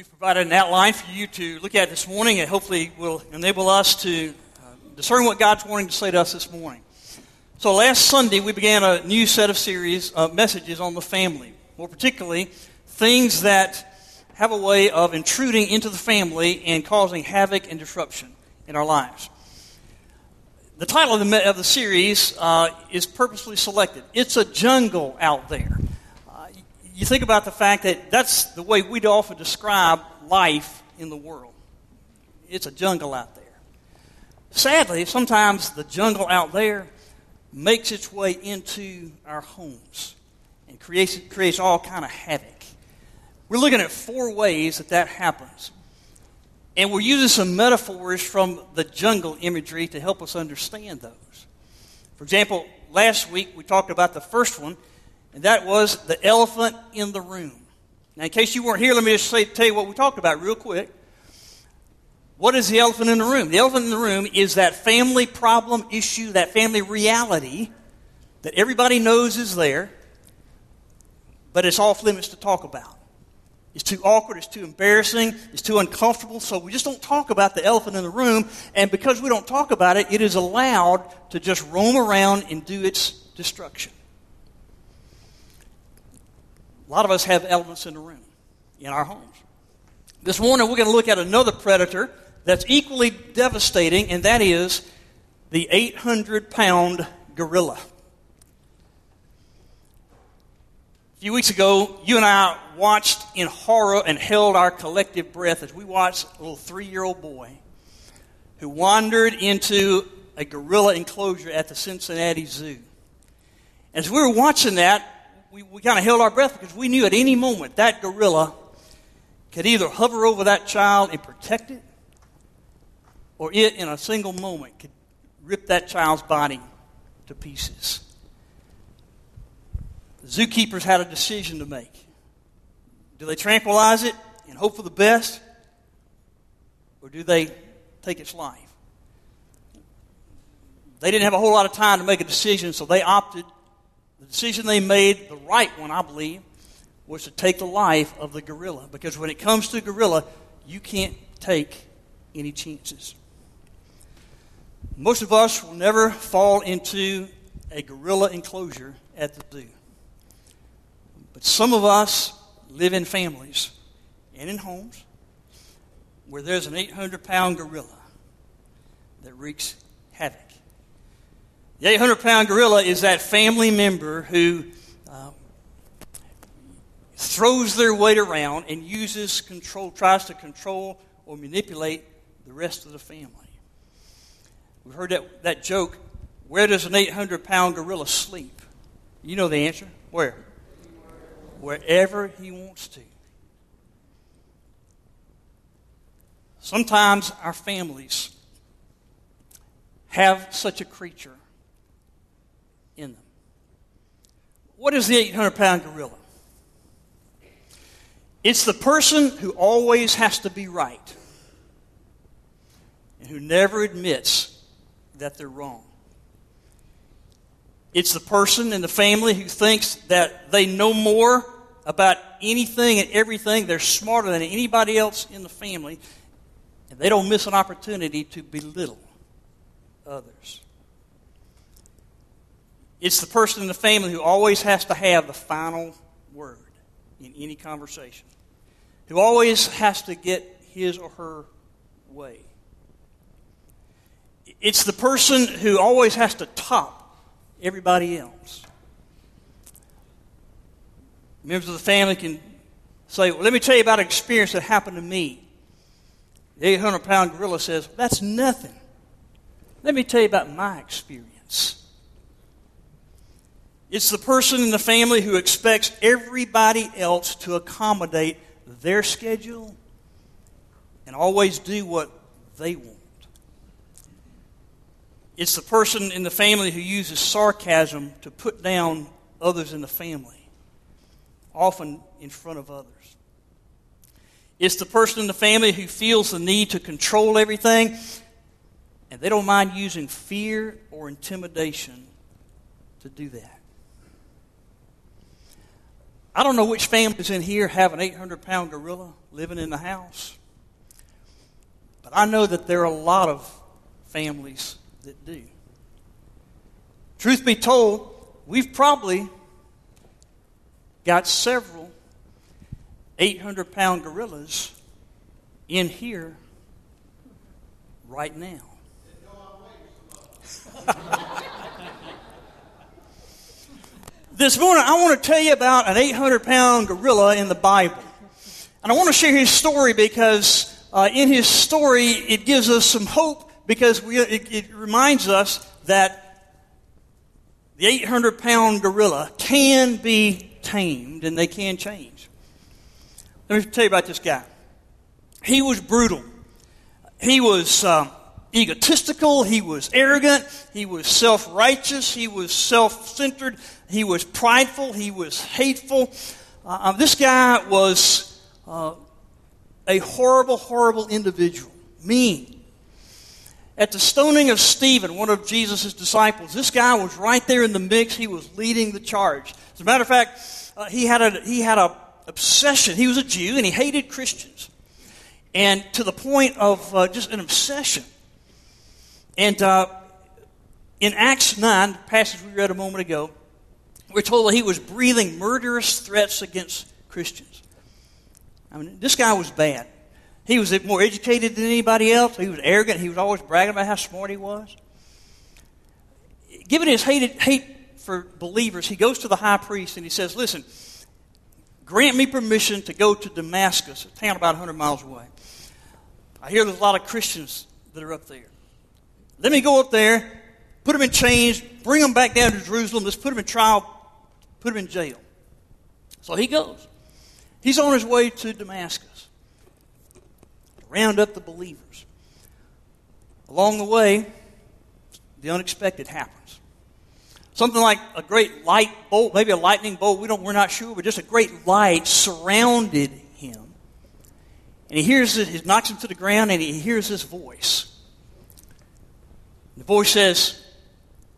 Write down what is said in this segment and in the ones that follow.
we've provided an outline for you to look at this morning, and hopefully will enable us to uh, discern what God's wanting to say to us this morning. So last Sunday, we began a new set of series of messages on the family. More particularly, things that have a way of intruding into the family and causing havoc and disruption in our lives. The title of the, of the series uh, is purposely selected. It's a jungle out there you think about the fact that that's the way we'd often describe life in the world. It's a jungle out there. Sadly, sometimes the jungle out there makes its way into our homes and creates, creates all kind of havoc. We're looking at four ways that that happens. And we're using some metaphors from the jungle imagery to help us understand those. For example, last week we talked about the first one, and that was the elephant in the room. Now, in case you weren't here, let me just say, tell you what we talked about real quick. What is the elephant in the room? The elephant in the room is that family problem issue, that family reality that everybody knows is there, but it's off limits to talk about. It's too awkward, it's too embarrassing, it's too uncomfortable, so we just don't talk about the elephant in the room. And because we don't talk about it, it is allowed to just roam around and do its destruction. A lot of us have elements in the room, in our homes. This morning, we're going to look at another predator that's equally devastating, and that is the 800 pound gorilla. A few weeks ago, you and I watched in horror and held our collective breath as we watched a little three year old boy who wandered into a gorilla enclosure at the Cincinnati Zoo. As we were watching that, we, we kind of held our breath because we knew at any moment that gorilla could either hover over that child and protect it, or it, in a single moment, could rip that child's body to pieces. The zookeepers had a decision to make. Do they tranquilize it and hope for the best, or do they take its life? They didn't have a whole lot of time to make a decision, so they opted the decision they made, the right one, I believe, was to take the life of the gorilla. Because when it comes to gorilla, you can't take any chances. Most of us will never fall into a gorilla enclosure at the zoo. But some of us live in families and in homes where there's an 800 pound gorilla that wreaks havoc. The 800 pound gorilla is that family member who uh, throws their weight around and uses control, tries to control or manipulate the rest of the family. We've heard that, that joke where does an 800 pound gorilla sleep? You know the answer. Where? Wherever he wants to. Sometimes our families have such a creature in them. What is the 800 pound gorilla? It's the person who always has to be right and who never admits that they're wrong. It's the person in the family who thinks that they know more about anything and everything. They're smarter than anybody else in the family, and they don't miss an opportunity to belittle others. It's the person in the family who always has to have the final word in any conversation, who always has to get his or her way. It's the person who always has to top everybody else. Members of the family can say, well, let me tell you about an experience that happened to me. The 800 pound gorilla says, that's nothing. Let me tell you about my experience. It's the person in the family who expects everybody else to accommodate their schedule and always do what they want. It's the person in the family who uses sarcasm to put down others in the family, often in front of others. It's the person in the family who feels the need to control everything, and they don't mind using fear or intimidation to do that. I don't know which families in here have an 800 pound gorilla living in the house, but I know that there are a lot of families that do. Truth be told, we've probably got several 800 pound gorillas in here right now. this morning, I want to tell you about an 800 pound gorilla in the Bible. And I want to share his story because uh, in his story, it gives us some hope because we, it, it reminds us that the 800 pound gorilla can be tamed and they can change. Let me tell you about this guy. He was brutal. He was um, egotistical. He was arrogant. He was self righteous. He was self centered. He was prideful. He was hateful. Uh, um, this guy was uh, a horrible, horrible individual. Mean. At the stoning of Stephen, one of Jesus' disciples, this guy was right there in the mix. He was leading the charge. As a matter of fact, uh, he had a he had a obsession. He was a Jew and he hated Christians, and to the point of uh, just an obsession. And uh, in Acts nine, the passage we read a moment ago, we're told that he was breathing murderous threats against Christians. I mean, this guy was bad. He was more educated than anybody else. He was arrogant. He was always bragging about how smart he was. Given his hated, hate for believers, he goes to the high priest and he says, Listen, grant me permission to go to Damascus, a town about 100 miles away. I hear there's a lot of Christians that are up there. Let me go up there, put them in chains, bring them back down to Jerusalem, let's put them in trial, put him in jail. So he goes. He's on his way to Damascus to round up the believers. Along the way, the unexpected happens. Something like a great light bolt, maybe a lightning bolt, we don't, we're not sure, but just a great light surrounded him. And he hears it, he knocks him to the ground, and he hears this voice. The voice says,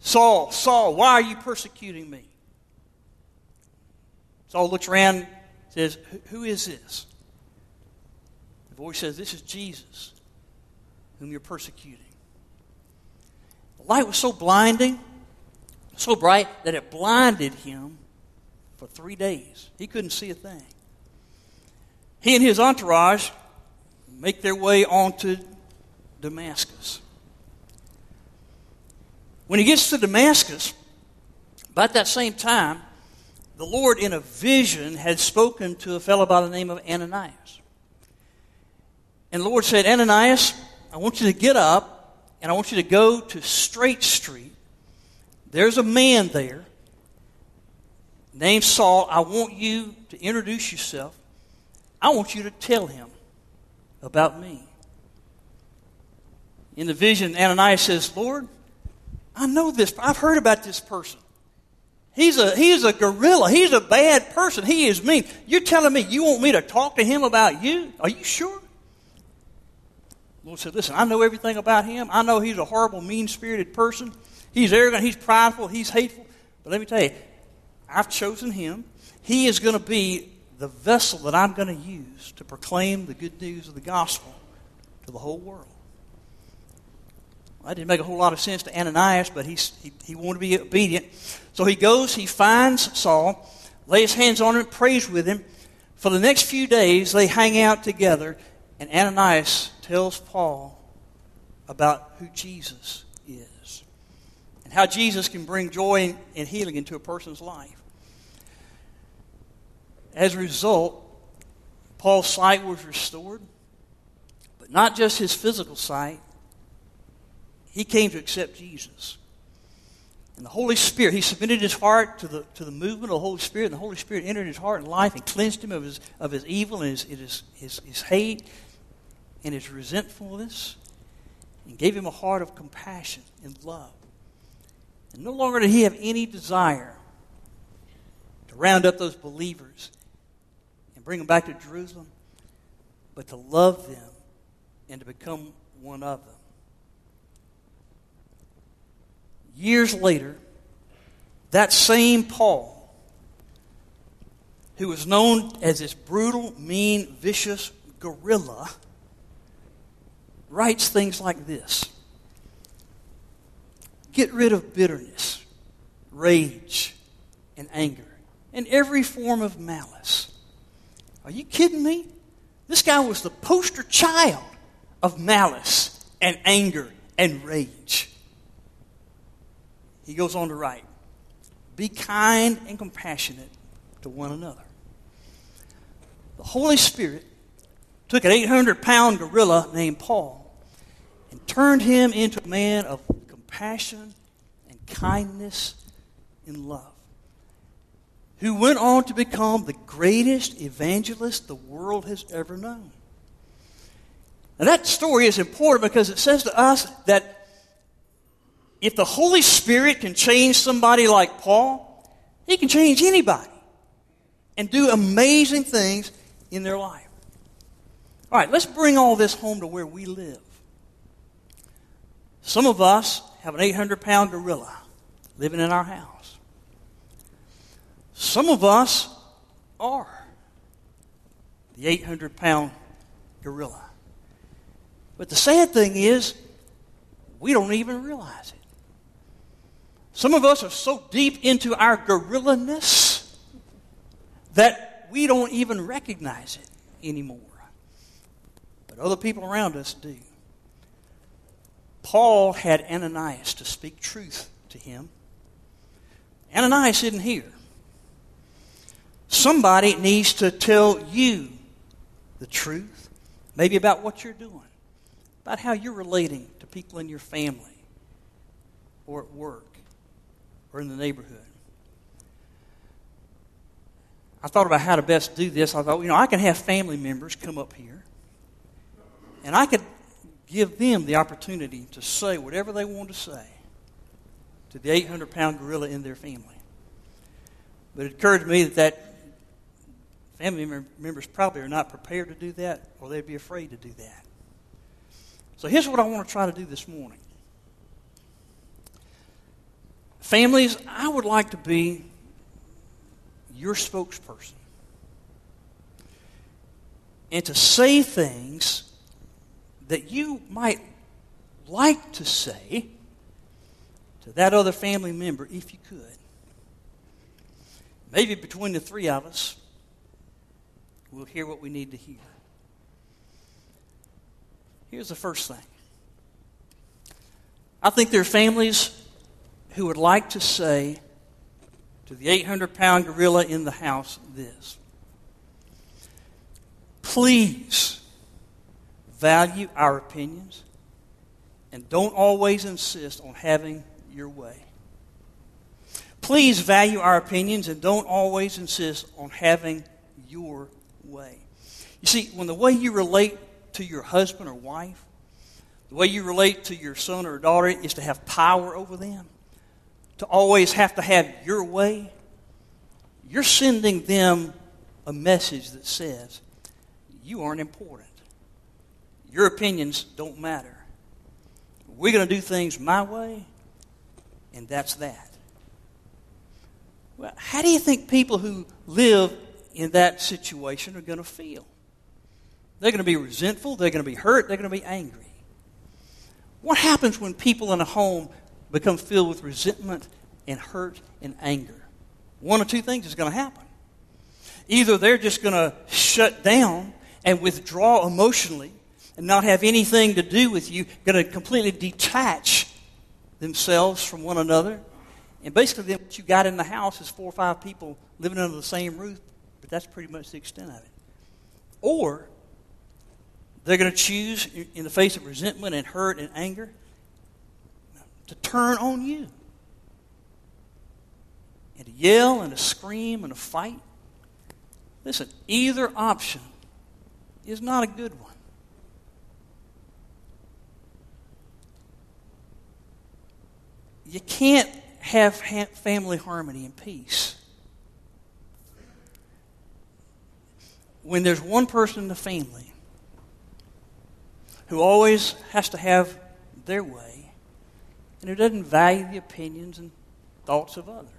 Saul, Saul, why are you persecuting me? Saul looks around says, Who is this? The voice says, This is Jesus, whom you're persecuting. The light was so blinding so bright that it blinded him for three days. He couldn't see a thing. He and his entourage make their way onto Damascus. When he gets to Damascus, about that same time, the Lord, in a vision, had spoken to a fellow by the name of Ananias. And the Lord said, Ananias, I want you to get up and I want you to go to Straight Street there's a man there named Saul. I want you to introduce yourself. I want you to tell him about me. In the vision, Ananias says, Lord, I know this. I've heard about this person. He's a, he's a gorilla. He's a bad person. He is mean. You're telling me you want me to talk to him about you? Are you sure? Lord said, Listen, I know everything about him. I know he's a horrible, mean spirited person. He's arrogant, he's prideful, he's hateful. But let me tell you, I've chosen him. He is going to be the vessel that I'm going to use to proclaim the good news of the gospel to the whole world. That didn't make a whole lot of sense to Ananias, but he, he wanted to be obedient. So he goes, he finds Saul, lays hands on him, prays with him. For the next few days, they hang out together, and Ananias tells Paul about who Jesus is and how Jesus can bring joy and healing into a person's life. As a result, Paul's sight was restored, but not just his physical sight. He came to accept Jesus. And the Holy Spirit, he submitted his heart to the, to the movement of the Holy Spirit, and the Holy Spirit entered his heart and life and cleansed him of his, of his evil and his, his, his, his hate and his resentfulness, and gave him a heart of compassion and love. And no longer did he have any desire to round up those believers and bring them back to Jerusalem, but to love them and to become one of them. Years later, that same Paul, who was known as this brutal, mean, vicious gorilla, writes things like this Get rid of bitterness, rage, and anger, and every form of malice. Are you kidding me? This guy was the poster child of malice and anger and rage. He goes on to write Be kind and compassionate to one another. The Holy Spirit took an 800 pound gorilla named Paul and turned him into a man of compassion and kindness and love, who went on to become the greatest evangelist the world has ever known. Now, that story is important because it says to us that if the Holy Spirit can change somebody like Paul, he can change anybody and do amazing things in their life. All right, let's bring all this home to where we live. Some of us have an 800 pound gorilla living in our house. Some of us are the 800 pound gorilla. But the sad thing is, we don't even realize it. Some of us are so deep into our gorillaness that we don't even recognize it anymore. But other people around us do. Paul had Ananias to speak truth to him. Ananias isn't here. Somebody needs to tell you the truth, maybe about what you're doing about how you're relating to people in your family or at work or in the neighborhood. I thought about how to best do this. I thought, you know, I can have family members come up here and I could give them the opportunity to say whatever they want to say to the 800 pound gorilla in their family. But it occurred to me that, that family members probably are not prepared to do that or they'd be afraid to do that. So here's what I want to try to do this morning. Families, I would like to be your spokesperson and to say things that you might like to say to that other family member if you could. Maybe between the three of us, we'll hear what we need to hear. Here's the first thing I think there are families who would like to say to the 800 pound gorilla in the house this Please value our opinions and don't always insist on having your way. Please value our opinions and don't always insist on having your way. You see, when the way you relate to your husband or wife, the way you relate to your son or daughter is to have power over them, to always have to have your way, you're sending them a message that says, you aren't important. Your opinions don't matter. We're going to do things my way, and that's that. Well, how do you think people who live in that situation are going to feel? They're going to be resentful. They're going to be hurt. They're going to be angry. What happens when people in a home become filled with resentment and hurt and anger? One or two things is going to happen. Either they're just going to shut down and withdraw emotionally and not have anything to do with you, going to completely detach themselves from one another. And basically, then what you got in the house is four or five people living under the same roof, but that's pretty much the extent of it. Or they're going to choose, in the face of resentment and hurt and anger, to turn on you and to yell and to scream and to fight. Listen, either option is not a good one. You can't have family harmony and peace when there's one person in the family who always has to have their way and who doesn't value the opinions and thoughts of others.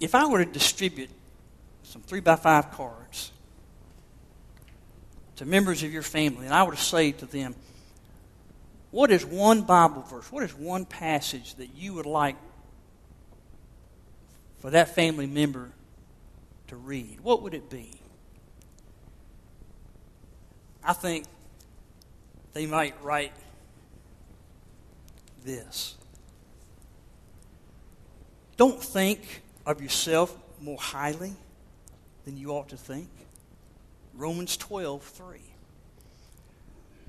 if I were to distribute some three by five cards to members of your family, and I were to say to them, what is one Bible verse? What is one passage that you would like for that family member to read? What would it be? I think they might write this. Don't think of yourself more highly than you ought to think. Romans 12, 3.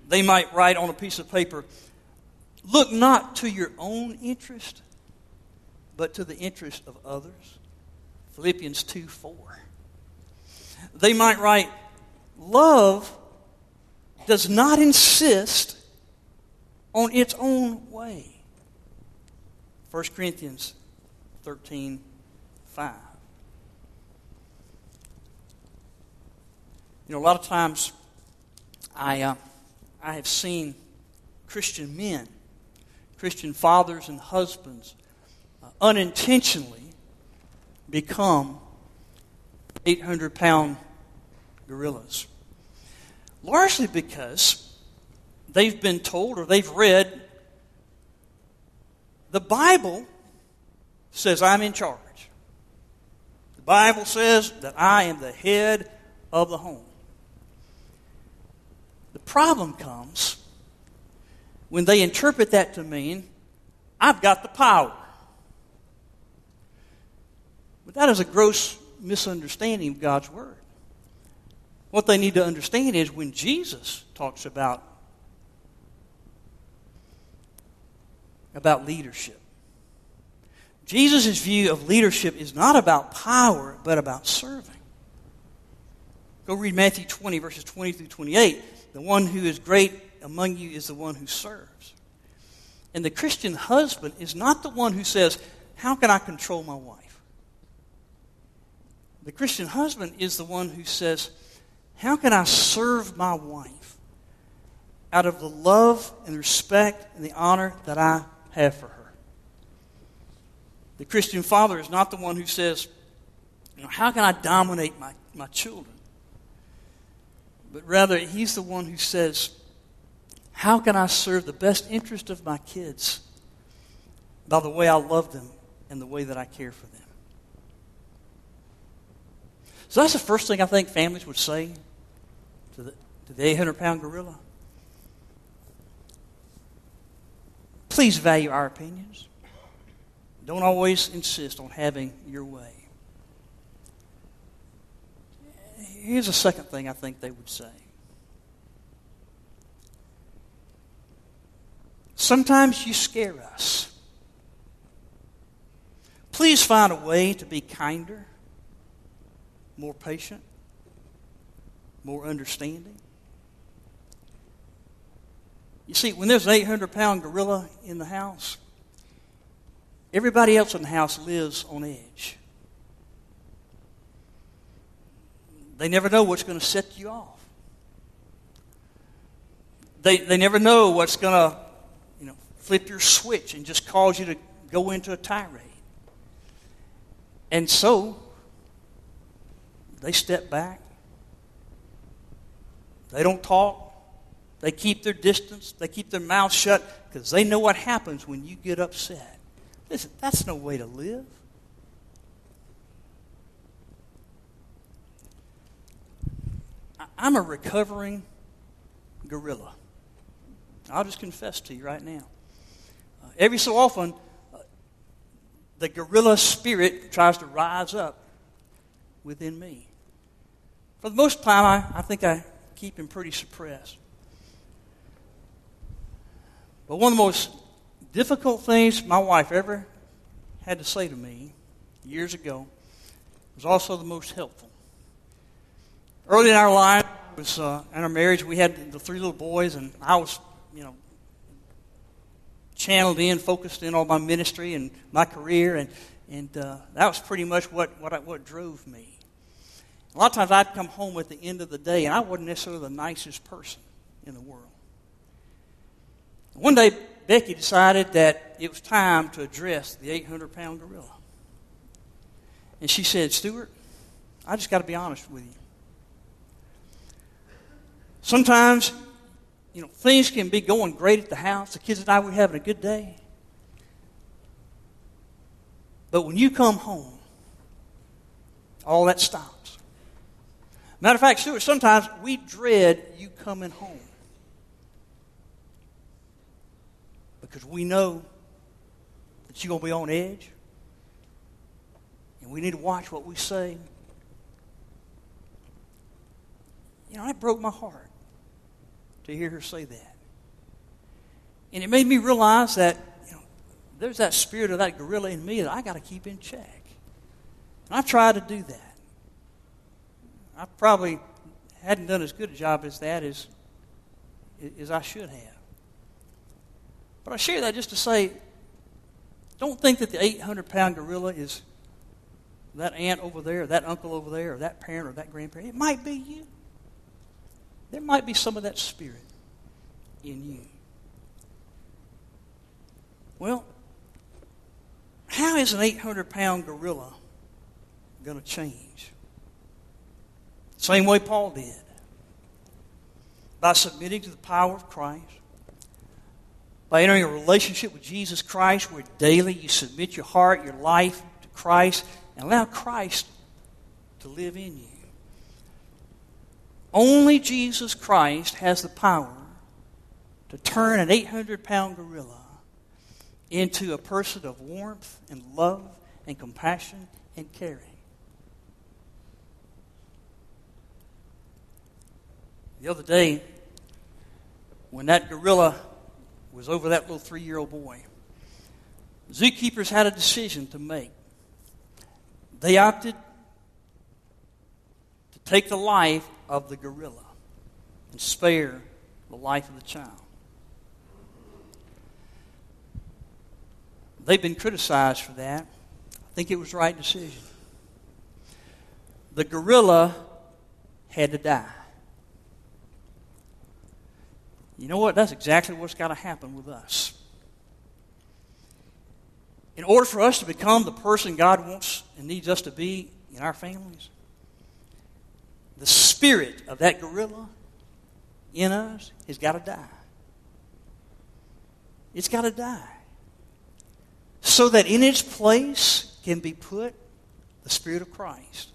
They might write on a piece of paper, Look not to your own interest, but to the interest of others. Philippians 2, 4. They might write, Love does not insist on its own way. 1 Corinthians 13 5. You know, a lot of times I, uh, I have seen Christian men, Christian fathers and husbands, uh, unintentionally become 800 pound gorillas. Largely because they've been told or they've read the Bible says I'm in charge. The Bible says that I am the head of the home. The problem comes when they interpret that to mean I've got the power. But that is a gross misunderstanding of God's Word. What they need to understand is when Jesus talks about, about leadership, Jesus' view of leadership is not about power, but about serving. Go read Matthew 20, verses 20 through 28. The one who is great among you is the one who serves. And the Christian husband is not the one who says, How can I control my wife? The Christian husband is the one who says, How can I serve my wife out of the love and respect and the honor that I have for her? The Christian father is not the one who says, you know, How can I dominate my, my children? But rather, he's the one who says, How can I serve the best interest of my kids by the way I love them and the way that I care for them? So that's the first thing I think families would say to the, to the 800 pound gorilla. Please value our opinions. Don't always insist on having your way. Here's a second thing I think they would say. Sometimes you scare us. Please find a way to be kinder, more patient, more understanding. You see, when there's an 800 pound gorilla in the house, everybody else in the house lives on edge. They never know what's going to set you off. They, they never know what's going to you know, flip your switch and just cause you to go into a tirade. And so, they step back. They don't talk. They keep their distance. They keep their mouth shut because they know what happens when you get upset. Listen, that's no way to live. I'm a recovering gorilla. I'll just confess to you right now. Uh, every so often, uh, the gorilla spirit tries to rise up within me. For the most time, I, I think I keep him pretty suppressed. But one of the most difficult things my wife ever had to say to me years ago was also the most helpful. Early in our life, was uh, in our marriage, we had the three little boys, and I was, you know, channeled in, focused in on my ministry and my career, and and uh, that was pretty much what what, I, what drove me. A lot of times, I'd come home at the end of the day, and I wasn't necessarily the nicest person in the world. One day, Becky decided that it was time to address the 800 pound gorilla. And she said, Stuart, I just got to be honest with you. Sometimes, you know, things can be going great at the house. The kids and I were having a good day. But when you come home, all that stops. Matter of fact, Stuart, sometimes we dread you coming home. Because we know that you're going to be on edge. And we need to watch what we say. You know, that broke my heart to hear her say that. And it made me realize that, you know, there's that spirit of that gorilla in me that I got to keep in check. And I try to do that. I probably hadn't done as good a job as that as, as I should have. But I share that just to say don't think that the 800 pound gorilla is that aunt over there, that uncle over there, or that parent, or that grandparent. It might be you. There might be some of that spirit in you. Well, how is an 800 pound gorilla going to change? Same way Paul did. By submitting to the power of Christ, by entering a relationship with Jesus Christ where daily you submit your heart, your life to Christ, and allow Christ to live in you. Only Jesus Christ has the power to turn an 800 pound gorilla into a person of warmth and love and compassion and caring. The other day, when that gorilla was over that little three year old boy, zookeepers had a decision to make. They opted to take the life of the gorilla and spare the life of the child. They've been criticized for that. I think it was the right decision. The gorilla had to die. You know what? That's exactly what's got to happen with us. In order for us to become the person God wants and needs us to be in our families, the spirit of that gorilla in us has got to die. It's got to die. So that in its place can be put the Spirit of Christ.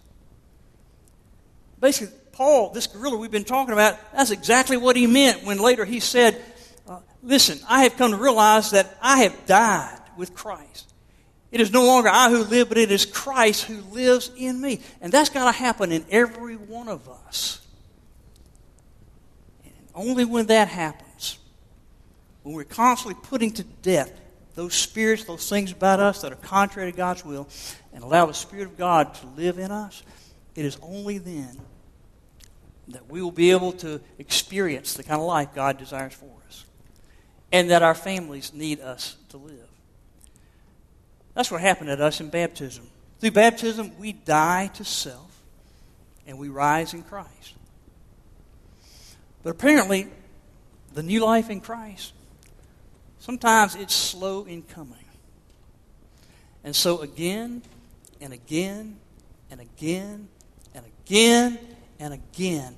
Basically, Paul, this gorilla we've been talking about, that's exactly what he meant when later he said, uh, Listen, I have come to realize that I have died with Christ. It is no longer I who live, but it is Christ who lives in me. And that's got to happen in every one of us. And only when that happens, when we're constantly putting to death those spirits, those things about us that are contrary to God's will, and allow the Spirit of God to live in us, it is only then that we will be able to experience the kind of life God desires for us, and that our families need us to live. That's what happened at us in baptism. Through baptism, we die to self and we rise in Christ. But apparently, the new life in Christ, sometimes it's slow in coming. And so, again and again and again and again and again,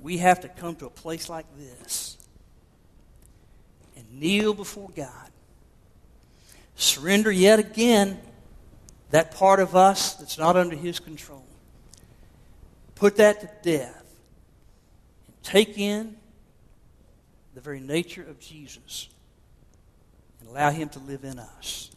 we have to come to a place like this and kneel before God Surrender yet again that part of us that's not under His control. Put that to death. And take in the very nature of Jesus and allow Him to live in us.